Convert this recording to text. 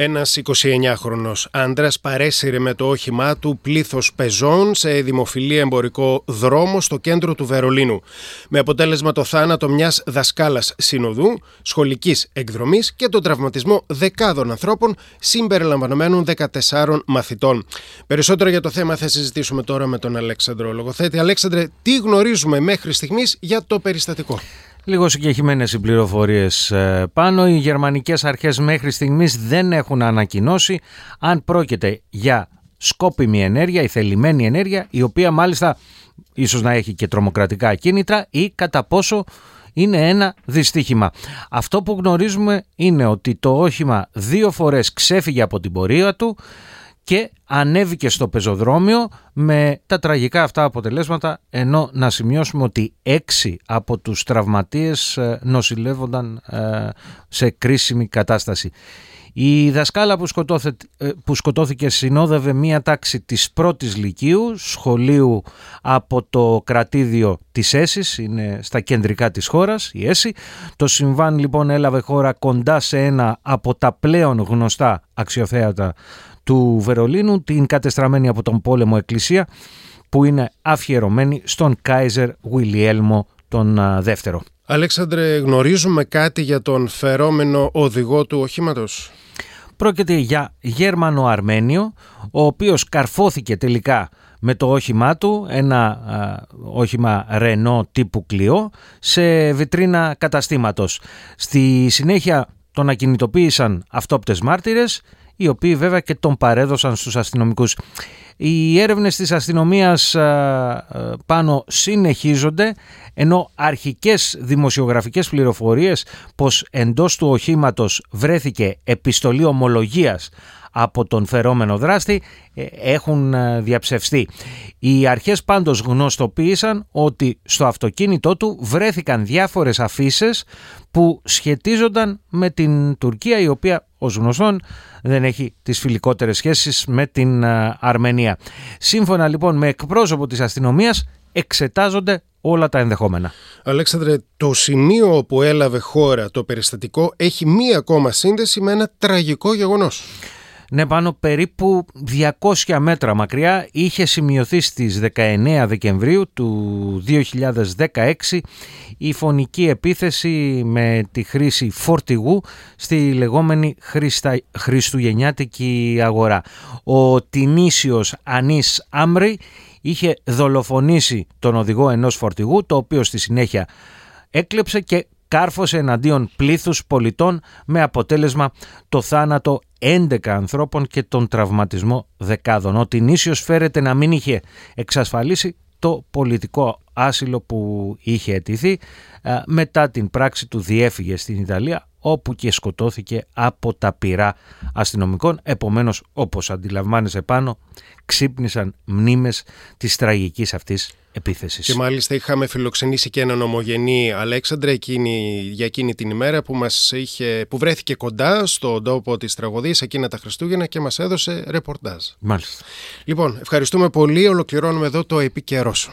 Ένας 29χρονο άντρας παρέσυρε με το όχημά του πλήθος πεζών σε δημοφιλή εμπορικό δρόμο στο κέντρο του Βερολίνου. Με αποτέλεσμα το θάνατο μιας δασκάλας συνοδού, σχολικής εκδρομής και τον τραυματισμό δεκάδων ανθρώπων συμπεριλαμβανομένων 14 μαθητών. Περισσότερο για το θέμα θα συζητήσουμε τώρα με τον Αλέξανδρο Λογοθέτη. Αλέξανδρε, τι γνωρίζουμε μέχρι στιγμής για το περιστατικό; Λίγο συγκεκριμένε οι πληροφορίες ε, πάνω. Οι γερμανικές αρχές μέχρι στιγμής δεν έχουν ανακοινώσει αν πρόκειται για σκόπιμη ενέργεια, η θελημένη ενέργεια, η οποία μάλιστα ίσως να έχει και τρομοκρατικά κίνητρα ή κατά πόσο είναι ένα δυστύχημα. Αυτό που γνωρίζουμε είναι ότι το όχημα δύο φορές ξέφυγε από την πορεία του, και ανέβηκε στο πεζοδρόμιο με τα τραγικά αυτά αποτελέσματα ενώ να σημειώσουμε ότι έξι από τους τραυματίες ε, νοσηλεύονταν ε, σε κρίσιμη κατάσταση. Η δασκάλα που, ε, που σκοτώθηκε συνόδευε μία τάξη της πρώτης λυκείου, σχολείου από το κρατήδιο της ΕΣΥ, είναι στα κεντρικά της χώρας, η ΕΣΥ. Το συμβάν λοιπόν έλαβε χώρα κοντά σε ένα από τα πλέον γνωστά αξιοθέατα του Βερολίνου, την κατεστραμμένη από τον πόλεμο εκκλησία που είναι αφιερωμένη στον Κάιζερ Βιλιέλμο τον δεύτερο. Αλέξανδρε, γνωρίζουμε κάτι για τον φερόμενο οδηγό του οχήματος; Πρόκειται για Γέρμανο Αρμένιο, ο οποίος καρφώθηκε τελικά με το όχημά του, ένα α, όχημα Renault τύπου Clio, σε βιτρίνα καταστήματος. Στη συνέχεια τον ακινητοποίησαν αυτόπτες μάρτυρες οι οποίοι βέβαια και τον παρέδωσαν στους αστυνομικούς. Οι έρευνες της αστυνομίας πάνω συνεχίζονται ενώ αρχικές δημοσιογραφικές πληροφορίες πως εντός του οχήματος βρέθηκε επιστολή ομολογίας από τον φερόμενο δράστη ε, έχουν ε, διαψευστεί. Οι αρχές πάντως γνωστοποίησαν ότι στο αυτοκίνητό του βρέθηκαν διάφορες αφήσεις που σχετίζονταν με την Τουρκία η οποία ως γνωστόν δεν έχει τις φιλικότερες σχέσεις με την ε, Αρμενία. Σύμφωνα λοιπόν με εκπρόσωπο της αστυνομίας εξετάζονται όλα τα ενδεχόμενα. Αλέξανδρε, το σημείο όπου έλαβε χώρα το περιστατικό έχει μία ακόμα σύνδεση με ένα τραγικό γεγονός. Ναι, πάνω περίπου 200 μέτρα μακριά είχε σημειωθεί στις 19 Δεκεμβρίου του 2016 η φωνική επίθεση με τη χρήση φορτηγού στη λεγόμενη Χριστα... Χριστουγεννιάτικη αγορά. Ο Τινήσιος Ανής Άμρη είχε δολοφονήσει τον οδηγό ενός φορτηγού το οποίο στη συνέχεια έκλεψε και κάρφωσε εναντίον πλήθους πολιτών με αποτέλεσμα το θάνατο 11 ανθρώπων και τον τραυματισμό δεκάδων. Ο Τινήσιος φέρεται να μην είχε εξασφαλίσει το πολιτικό άσυλο που είχε αιτηθεί μετά την πράξη του διέφυγε στην Ιταλία όπου και σκοτώθηκε από τα πυρά αστυνομικών. Επομένως, όπως αντιλαμβάνεσαι πάνω, ξύπνησαν μνήμες της τραγικής αυτής επίθεσης. Και μάλιστα είχαμε φιλοξενήσει και έναν ομογενή Αλέξανδρα εκείνη, για εκείνη την ημέρα που, μας είχε, που βρέθηκε κοντά στον τόπο της τραγωδίας εκείνα τα Χριστούγεννα και μας έδωσε ρεπορτάζ. Μάλιστα. Λοιπόν, ευχαριστούμε πολύ. Ολοκληρώνουμε εδώ το επίκαιρό σου.